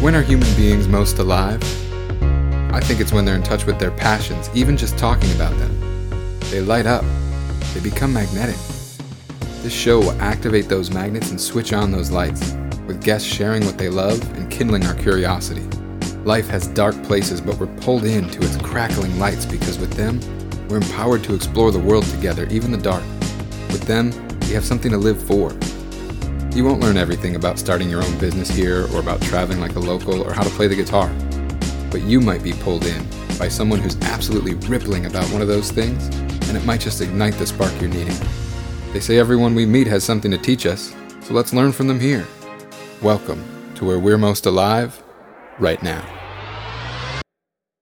When are human beings most alive? I think it's when they're in touch with their passions, even just talking about them. They light up, they become magnetic. This show will activate those magnets and switch on those lights, with guests sharing what they love and kindling our curiosity. Life has dark places, but we're pulled into its crackling lights because with them, we're empowered to explore the world together, even the dark. With them, we have something to live for. You won't learn everything about starting your own business here or about traveling like a local or how to play the guitar. But you might be pulled in by someone who's absolutely rippling about one of those things, and it might just ignite the spark you're needing. They say everyone we meet has something to teach us, so let's learn from them here. Welcome to where we're most alive right now.